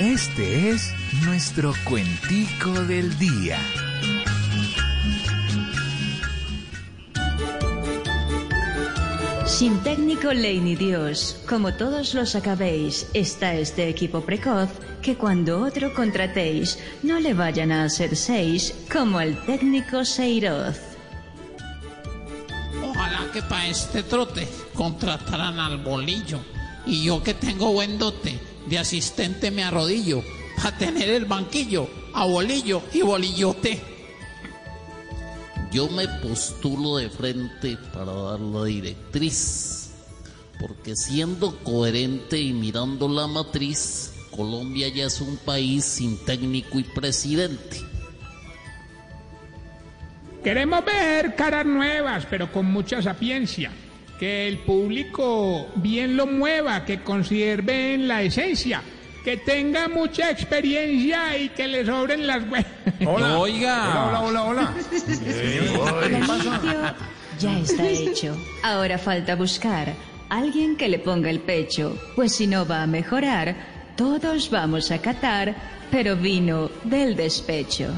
Este es nuestro cuentico del día. Sin técnico ley ni Dios, como todos los acabéis, está este equipo precoz que cuando otro contratéis, no le vayan a hacer seis como el técnico Seiroz. Ojalá que para este trote contrataran al bolillo. Y yo que tengo buen dote, de asistente me arrodillo, para tener el banquillo, a bolillo y bolillote. Yo me postulo de frente para dar la directriz, porque siendo coherente y mirando la matriz, Colombia ya es un país sin técnico y presidente. Queremos ver caras nuevas, pero con mucha sapiencia. Que el público bien lo mueva, que conserven la esencia, que tenga mucha experiencia y que le sobren las hue- Hola. Oiga. Hola, hola, hola. El anuncio ya está hecho. Ahora falta buscar alguien que le ponga el pecho, pues si no va a mejorar, todos vamos a catar, pero vino del despecho.